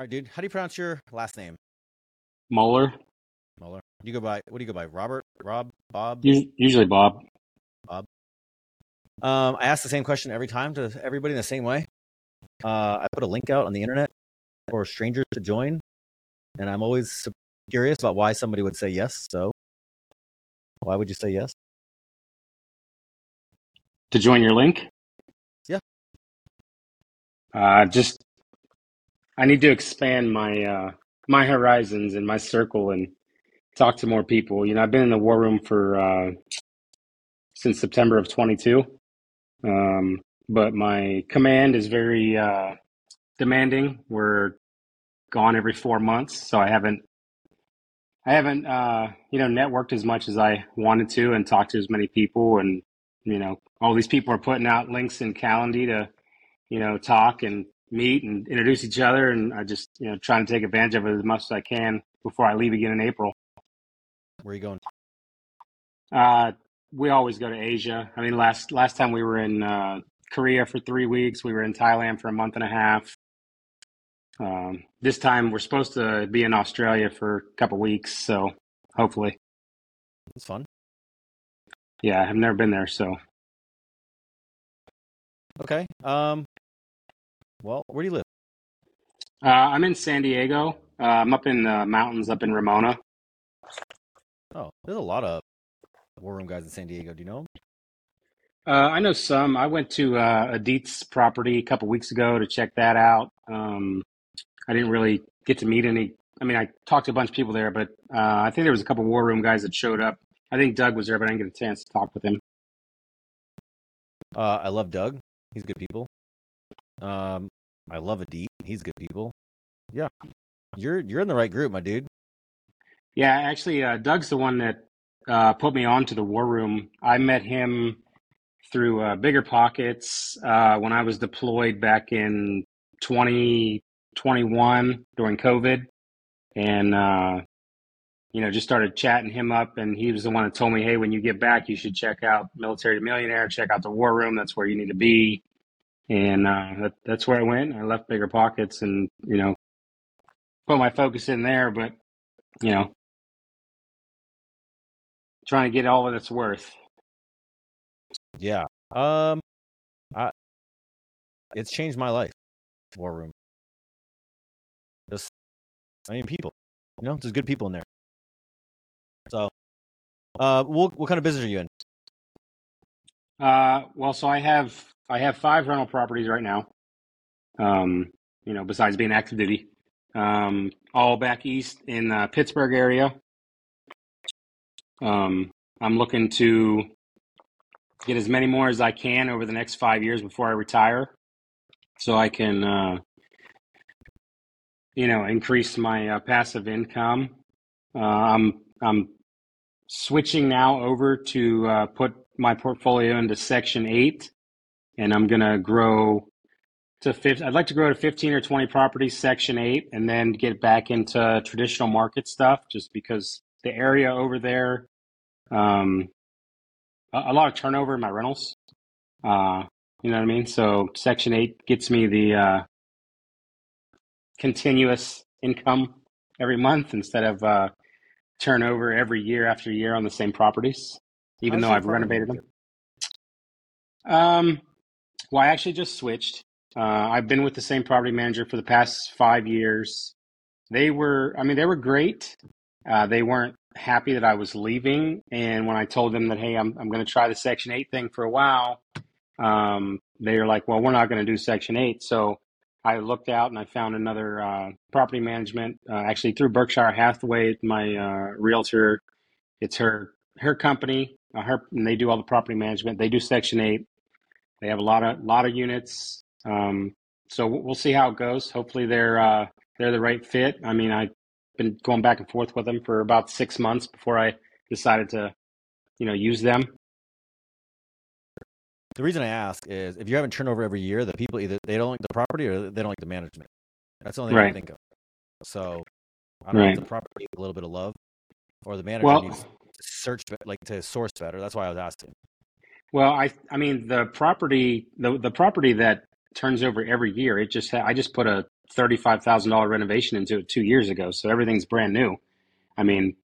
All right, dude. How do you pronounce your last name? Mohler. Mohler. You go by what do you go by? Robert, Rob, Bob. Usually Bob. Bob. Um, I ask the same question every time to everybody in the same way. Uh, I put a link out on the internet for strangers to join, and I'm always curious about why somebody would say yes. So, why would you say yes? To join your link? Yeah. Uh, just I need to expand my uh, my horizons and my circle and talk to more people. You know, I've been in the war room for uh, since September of 22. Um, but my command is very uh, demanding. We're gone every four months, so I haven't I haven't uh, you know networked as much as I wanted to and talked to as many people. And you know, all these people are putting out links in Calendly to you know talk and meet and introduce each other. And I just you know trying to take advantage of it as much as I can before I leave again in April. Where are you going? Uh, we always go to Asia. I mean, last last time we were in uh, Korea for three weeks. We were in Thailand for a month and a half. Um, this time we're supposed to be in Australia for a couple weeks, so hopefully, It's fun. yeah. I've never been there, so Okay. Um. Well, where do you live? uh, I'm in San Diego. Uh, I'm up in the mountains, up in Ramona. Oh, there's a lot of war room guys in San Diego. Do you know 'em? Uh, I know some. I went to uh, Adit's property a couple weeks ago to check that out. Um, I didn't really get to meet any. I mean, I talked to a bunch of people there, but uh, I think there was a couple war room guys that showed up. I think Doug was there, but I didn't get a chance to talk with him. Uh, I love Doug. He's good people. Um, I love Adit. He's good people. Yeah, you're you're in the right group, my dude. Yeah, actually, uh, Doug's the one that uh, put me on to the war room. I met him through uh, Bigger Pockets uh, when I was deployed back in 2021 during COVID. And, uh, you know, just started chatting him up. And he was the one that told me, hey, when you get back, you should check out Military to Millionaire, check out the war room. That's where you need to be. And uh, that, that's where I went. I left Bigger Pockets and, you know, put my focus in there. But, you know, trying to get all that it's worth. Yeah. Um, I it's changed my life. War room. Just, I mean, people. You know, there's good people in there. So, uh, what what kind of business are you in? Uh, well, so I have I have five rental properties right now. Um, you know, besides being active duty, um, all back east in the Pittsburgh area. Um, I'm looking to get as many more as I can over the next five years before I retire, so I can, uh, you know, increase my uh, passive income. Uh, I'm I'm switching now over to uh, put my portfolio into Section Eight, and I'm gonna grow to 50, I'd like to grow to 15 or 20 properties, Section 8, and then get back into traditional market stuff just because the area over there, um, a, a lot of turnover in my rentals. Uh, you know what I mean? So Section 8 gets me the uh, continuous income every month instead of uh, turnover every year after year on the same properties, even How's though I've renovated them. Um, well, I actually just switched. Uh, I've been with the same property manager for the past five years. They were, I mean, they were great. Uh, they weren't happy that I was leaving. And when I told them that, hey, I'm, I'm going to try the Section 8 thing for a while, um, they were like, well, we're not going to do Section 8. So I looked out and I found another uh, property management, uh, actually through Berkshire Hathaway, my uh, realtor. It's her her company. Uh, her and they do all the property management. They do Section 8. They have a lot of lot of units. Um, so we'll see how it goes. Hopefully they're uh, they're the right fit. I mean, I've been going back and forth with them for about six months before I decided to, you know, use them. The reason I ask is if you're having turnover every year, the people either they don't like the property or they don't like the management. That's the only thing I Right. can think of. So I don't know if the property needs a little bit of love, or the manager Well, needs to search like to source better. That's why I was asking. Well, I I mean the property the the property that turns over every year. It just ha- I just put a thirty-five thousand dollar renovation into it two years ago, so everything's brand new. I mean,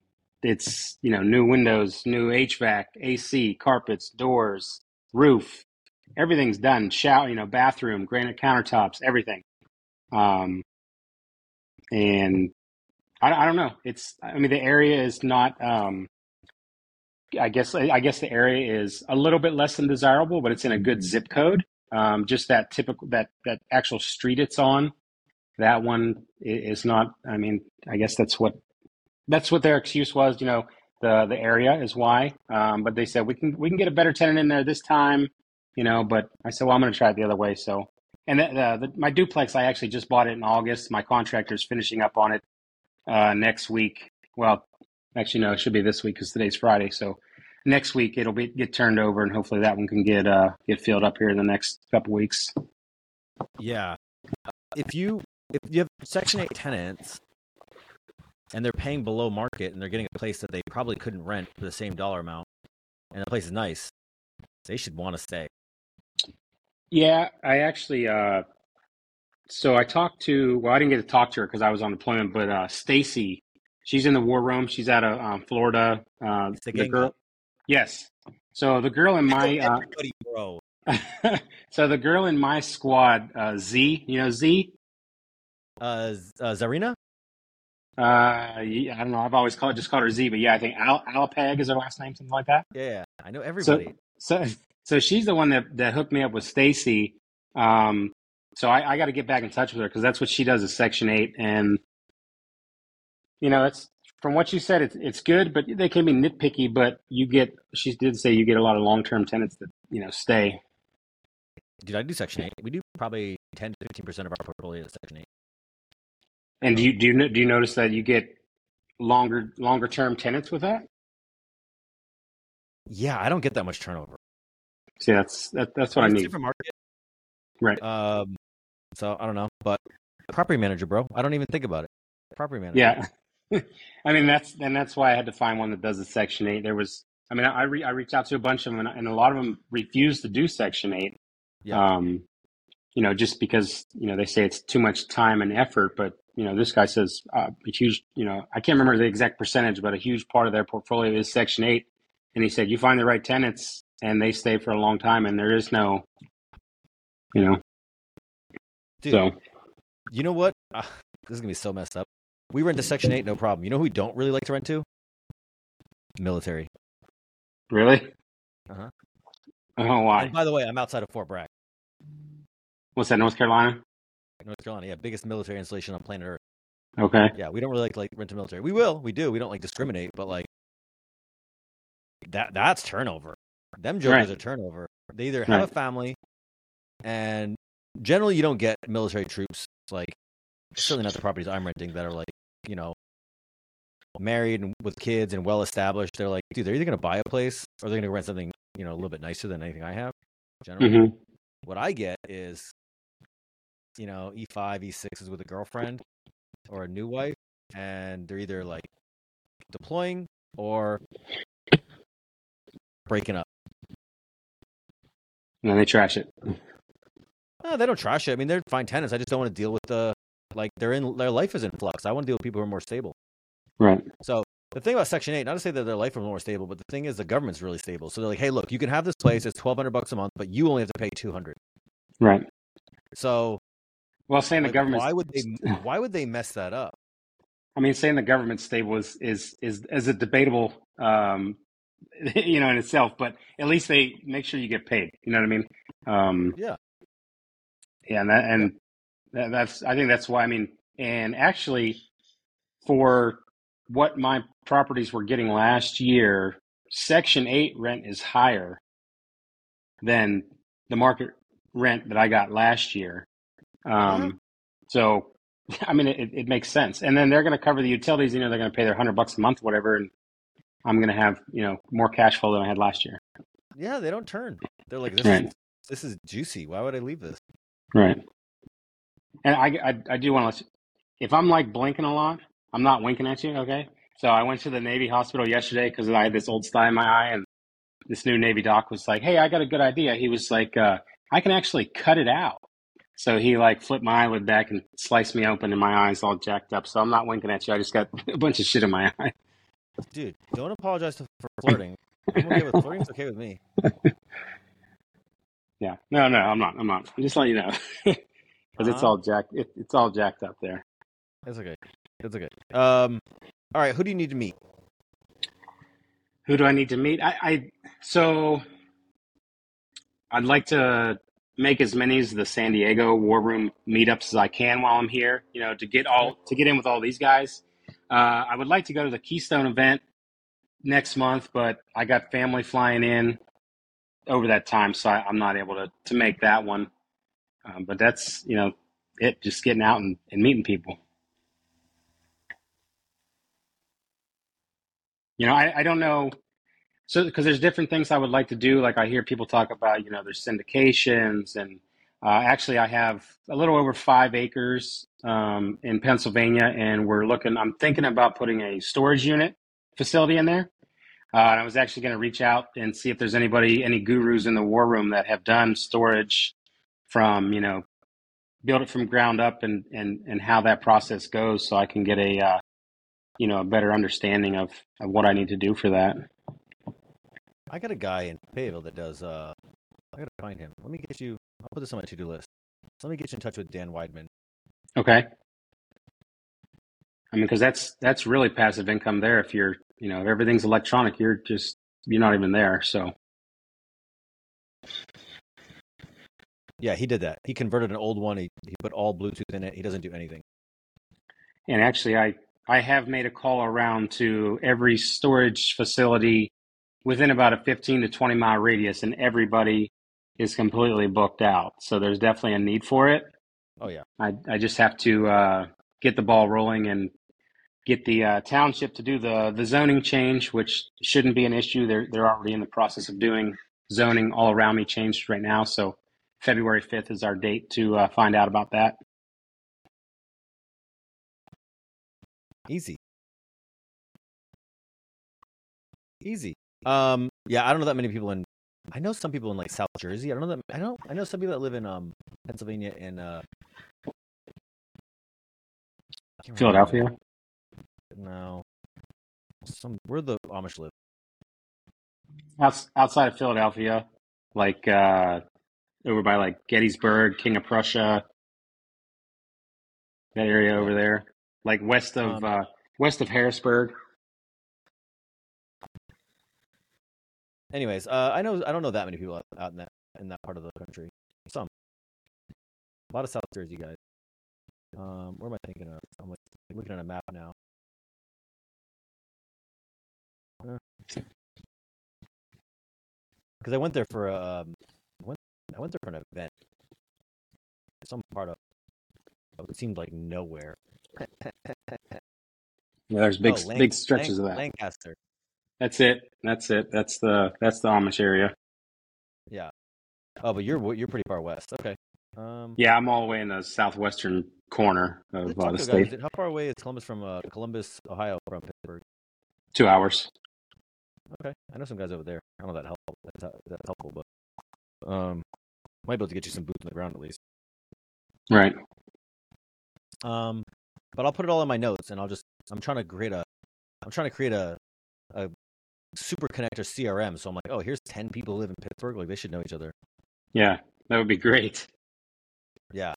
it's you know new windows, new HVAC, AC, carpets, doors, roof, everything's done. Shower, you know, bathroom, granite countertops, everything. Um, and I, I don't know. It's I mean the area is not. Um, I guess I guess the area is a little bit less than desirable, but it's in a good zip code. Um, just that typical that that actual street it's on, that one is not. I mean, I guess that's what that's what their excuse was. You know, the the area is why. Um, but they said we can we can get a better tenant in there this time. You know, but I said, well, I'm going to try it the other way. So, and the, the, my duplex, I actually just bought it in August. My contractor's finishing up on it uh, next week. Well, actually, no, it should be this week because today's Friday. So next week it'll be get turned over, and hopefully that one can get uh, get filled up here in the next couple weeks. Yeah, if you if you have Section Eight tenants and they're paying below market and they're getting a place that they probably couldn't rent for the same dollar amount, and the place is nice, they should want to stay. Yeah, I actually. Uh, so I talked to. Well, I didn't get to talk to her because I was on deployment. But uh, Stacy, she's in the war room. She's out of um, Florida. Uh, the, the girl. Yes. So the girl in my. Uh, Everybody, bro. so the girl in my squad, uh, Z. You know Z. Uh, uh Zarina. Uh, I don't know. I've always called just called her Z, but yeah, I think Al Alpeg is her last name, something like that. Yeah, I know everybody. So, so, so she's the one that that hooked me up with Stacy. Um, so I, I got to get back in touch with her because that's what she does is Section Eight, and you know, it's from what you said, it's it's good, but they can be nitpicky. But you get, she did say you get a lot of long term tenants that you know stay. Did I do Section Eight. We do probably ten to fifteen percent of our portfolio is Section Eight. And do you do you do you notice that you get longer longer term tenants with that? Yeah, I don't get that much turnover. See, that's that, that's what I need. Different market, right? Um, so I don't know, but property manager, bro. I don't even think about it. Property manager. Yeah, I mean that's and that's why I had to find one that does the Section Eight. There was, I mean, I re, I reached out to a bunch of them, and, and a lot of them refused to do Section Eight. Yeah. Um, you know, just because you know they say it's too much time and effort, but you know, this guy says uh, a huge, you know, I can't remember the exact percentage, but a huge part of their portfolio is Section 8. And he said, you find the right tenants and they stay for a long time and there is no, you know. Dude, so, you know what? Uh, this is going to be so messed up. We rent to Section 8, no problem. You know who we don't really like to rent to? Military. Really? Uh huh. Oh, why? And by the way, I'm outside of Fort Bragg. What's that, North Carolina? North Carolina, yeah, biggest military installation on planet Earth. Okay. Yeah, we don't really like like rent to military. We will, we do. We don't like discriminate, but like that that's turnover. Them jokers Right. are turnover. They either have Right. a family, and generally you don't get military troops like certainly not the properties I'm renting that are like you know married and with kids and well established. They're like, dude, they're either gonna buy a place or they're gonna rent something you know a little bit nicer than anything I have. Generally, hmm what I get is, you know, E5, E6 is with a girlfriend or a new wife, and they're either like deploying or breaking up. And then they trash it. No, they don't trash it. I mean, they're fine tenants. I just don't want to deal with the like they're in their life is in flux. I want to deal with people who are more stable. Right. So the thing about Section Eight, not to say that their life is more stable, but the thing is the government's really stable. So they're like, hey, look, you can have this place. It's twelve hundred bucks a month, but you only have to pay two hundred. Right. So Well, saying the government. why would they? Why would they mess that up? I mean, saying the government's stable is is is is a debatable, um, you know, in itself. But at least they make sure you get paid. You know what I mean? Um, Yeah. Yeah, and that, and that, that's I think that's why I mean, and actually, for what my properties were getting last year, Section Eight rent is higher than the market rent that I got last year. Um, So, I mean, it, it makes sense. And then they're going to cover the utilities. You know, they're going to pay their hundred bucks a month, whatever, and I'm going to have you know more cash flow than I had last year. Yeah, they don't turn. They're like, this Right. is this is juicy. Why would I leave this? Right. And I, I, I do want to, if I'm like blinking a lot, I'm not winking at you, okay? So I went to the Navy hospital yesterday because I had this old sty in my eye, and this new Navy doc was like, "Hey, I got a good idea." He was like, uh, "I can actually cut it out." So he like flipped my eyelid back and sliced me open, and my eyes all jacked up. So I'm not winking at you. I just got a bunch of shit in my eye. Dude, don't apologize for flirting. I'm okay with flirting. It's okay with me. Yeah. No, no, I'm not. I'm not. I'm just letting you know because it's Uh-huh. all jacked. It, it's all jacked up there. That's okay. That's okay. Um, all right. Who do you need to meet? Who do I need to meet? I, I so I'd like to make as many as the San Diego War Room meetups as I can while I'm here. You know, to get all to get in with all these guys. Uh, I would like to go to the Keystone event next month, but I got family flying in over that time, so I, I'm not able to to make that one. Um, but that's you know it just getting out and, and meeting people. You know, I, I don't know. So, because there's different things I would like to do. Like I hear people talk about, you know, there's syndications, and uh, actually, I have a little over five acres um, in Pennsylvania, and we're looking. I'm thinking about putting a storage unit facility in there. Uh, and I was actually going to reach out and see if there's anybody, any gurus in the war room that have done storage from, you know, build it from ground up and and and how that process goes, so I can get a, uh, you know, a better understanding of of what I need to do for that. I got a guy in Fayetteville that does. Uh, I gotta find him. Let me get you. I'll put this on my to-do list. Let me get you in touch with Dan Weidman. Okay. I mean, because that's that's really passive income there. If you're, you know, if everything's electronic, you're just you're not even there. So Yeah, he did that. He converted an old one. He, he put all Bluetooth in it. He doesn't do anything. And actually, I I have made a call around to every storage facility within about a 15 to 20 mile radius, and everybody is completely booked out. So there's definitely a need for it. Oh yeah. I I just have to uh, get the ball rolling and get the uh, township to do the the zoning change, which shouldn't be an issue. They're they're already in the process of doing zoning all around me changed right now. So February 5th is our date to uh, find out about that. Easy. Easy. Um. Yeah, I don't know that many people in. I know some people in like South Jersey. I don't know that. I don't. I know some people that live in um Pennsylvania and uh. Remember. Philadelphia. No. Some where the Amish live. Outside of Philadelphia, like uh, over by like Gettysburg, King of Prussia, that area over there, like west of Um, uh, west of Harrisburg. Anyways, uh, I know I don't know that many people out, out in that in that part of the country. Some, a lot of South Jersey guys. Um, where am I thinking of? I'm like, looking at a map now. Because I went there for a, um, I went there for an event. Some part of it seemed like nowhere. Yeah, there's big Oh, big stretches of that. Lancaster. That's it. That's it. That's the that's the Amish area. Yeah. Oh, but you're you're pretty far west. Okay. Um, Yeah, I'm all the way in the southwestern corner of the uh, the state. it? How far away is Columbus from uh, Columbus, Ohio, from Pittsburgh? Two hours. Okay, I know some guys over there. I don't know if that helpful. That's, that's helpful, but um, might be able to get you some boots on the ground at least. Right. Um, but I'll put it all in my notes, and I'll just I'm trying to create a I'm trying to create a a super connector CRM. So I'm like, oh, here's ten people who live in Pittsburgh. Like they should know each other. Yeah, that would be great. Yeah,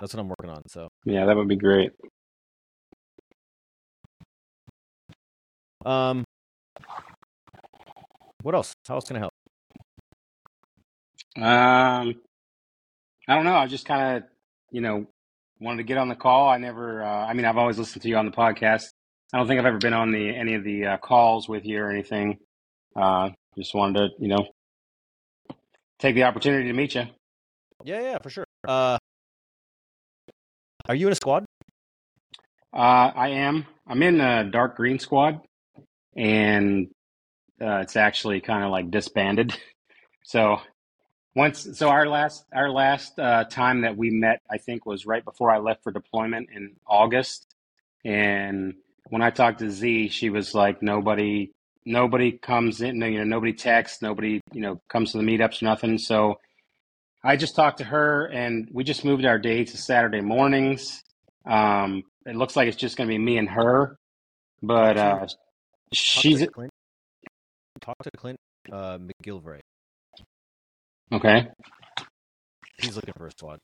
that's what I'm working on. So Yeah, that would be great. um, what else? How else can I help? Um, I don't know. I just kind of, you know, wanted to get on the call. I never. Uh, I mean, I've always listened to you on the podcast. I don't think I've ever been on the any of the uh, calls with you or anything. Uh, just wanted to, you know, take the opportunity to meet you. Yeah, yeah, for sure. Uh, are you in a squad? Uh, I am. I'm in a dark green squad, and uh, it's actually kind of like disbanded. So once, so our last our last uh, time that we met, I think, was right before I left for deployment in August. And when I talked to Z, she was like, nobody nobody comes in, you know, nobody texts, nobody you know comes to the meetups, or nothing. So I just talked to her, and we just moved our day to Saturday mornings. Um, it looks like it's just going to be me and her, but uh, Talk she's to Clint. Talk to Clint uh, McGilvray. Okay. He's looking for a squad.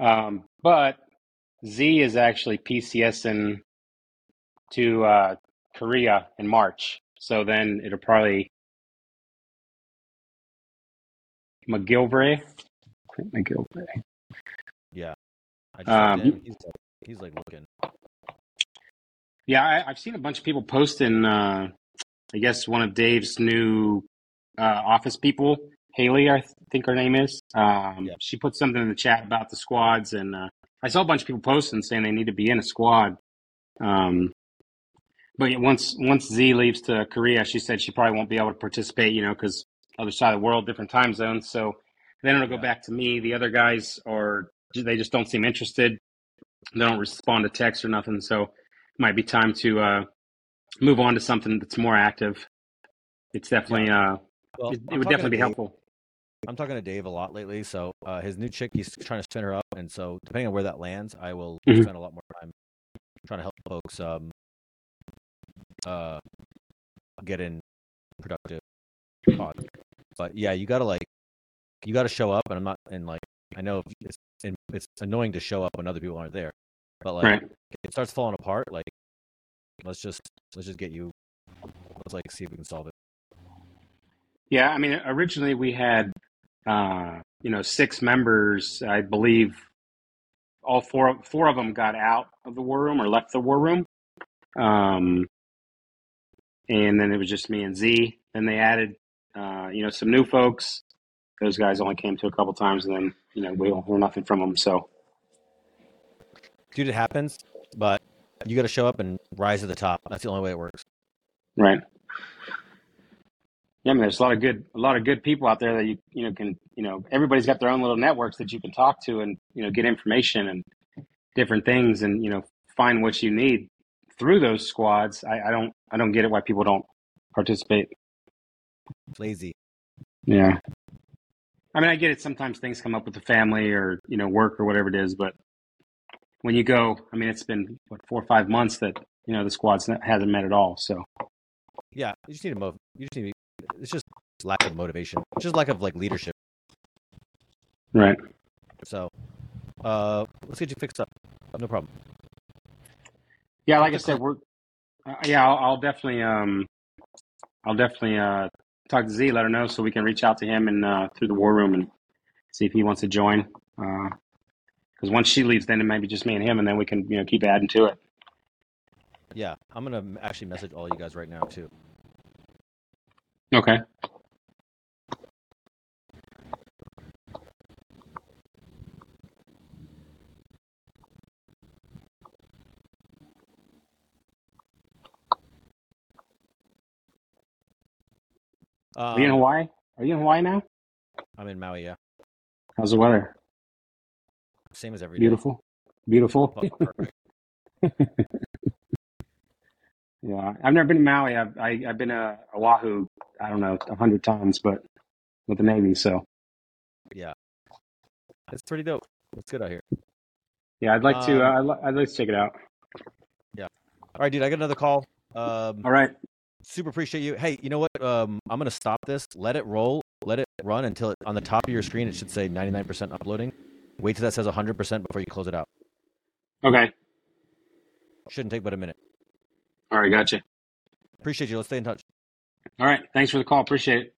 Um, but Z is actually PCSing to uh, Korea in March, so then it'll probably McGilvray. Clint McGilvray. Yeah. I just Um. He's like, he's like looking. Yeah, I, I've seen a bunch of people posting. Uh, I guess one of Dave's new uh, office people, Haley, I th- think her name is. Um, Yeah. She put something in the chat about the squads, and uh, I saw a bunch of people posting saying they need to be in a squad. Um, but yeah, once once Z leaves to Korea, she said she probably won't be able to participate. You know, because other side of the world, different time zones. So then it'll go Yeah. back to me. The other guys are they just don't seem interested. They don't respond to texts or nothing. So it might be time to uh, move on to something that's more active. It's definitely uh, Well, it, would definitely be Dave- helpful. I'm talking to Dave a lot lately. So uh, his new chick, he's trying to spin her up, and so depending on where that lands, I will Mhm. spend a lot more time trying to help folks um, uh, get in productive pods. But yeah, you gotta like, you gotta show up, and I'm not, and like, I know it's it's annoying to show up when other people aren't there, but like, Right. it starts falling apart. Like, let's just let's just get you. Let's like see if we can solve it. Yeah, I mean, originally we had uh, you know six members. I believe all four four of them got out of the war room or left the war room. Um, and then it was just me and Z. Then they added uh, you know some new folks. Those guys only came to a couple times, and then you know we don't hear nothing from them. So Dude, it happens, but you got to show up and rise to the top. That's the only way it works. Right. Yeah, I mean, there's a lot of good, a lot of good people out there that you, you know, can, you know, everybody's got their own little networks that you can talk to and, you know, get information and different things and, you know, find what you need through those squads. I, I don't, I don't get it why people don't participate. Lazy. Yeah. I mean, I get it. Sometimes things come up with the family or, you know, work or whatever it is, but when you go, I mean, it's been what, four or five months that, you know, the squads hasn't met at all. So, Yeah, you just need to move. You just need. To, it's just lack of motivation. It's just lack of like leadership. right. So, uh, let's get you fixed up. No problem. Yeah, like I said, we're uh, yeah. I'll, I'll definitely um, I'll definitely uh talk to Z, let her know so we can reach out to him and uh, through the war room and see if he wants to join. Because once she leaves, then it might be just me and him, and then we can you know keep adding to it. Yeah, I'm gonna actually message all you guys right now too. Okay. Are you in Um, Hawaii? Are you in Hawaii now? I'm in Maui. Yeah, How's the weather? same as every day. Beautiful. Beautiful. Perfect. Yeah, I've never been to Maui. I've I, I've been to Oahu. I don't know a hundred times, but with the Navy. So Yeah, it's pretty dope. It's good out here. yeah, I'd like to. Um, Uh, I'd, I'd like to check it out. Yeah. All right, dude. I got another call. Um, All right. super appreciate you. Hey, you know what? Um, I'm gonna stop this. Let it roll. Let it run until it, on the top of your screen it should say 99% uploading. Wait till that says 100% before you close it out. Okay. Shouldn't take but a minute. All right. Gotcha. Appreciate you. Let's stay in touch. All right. Thanks for the call. Appreciate it.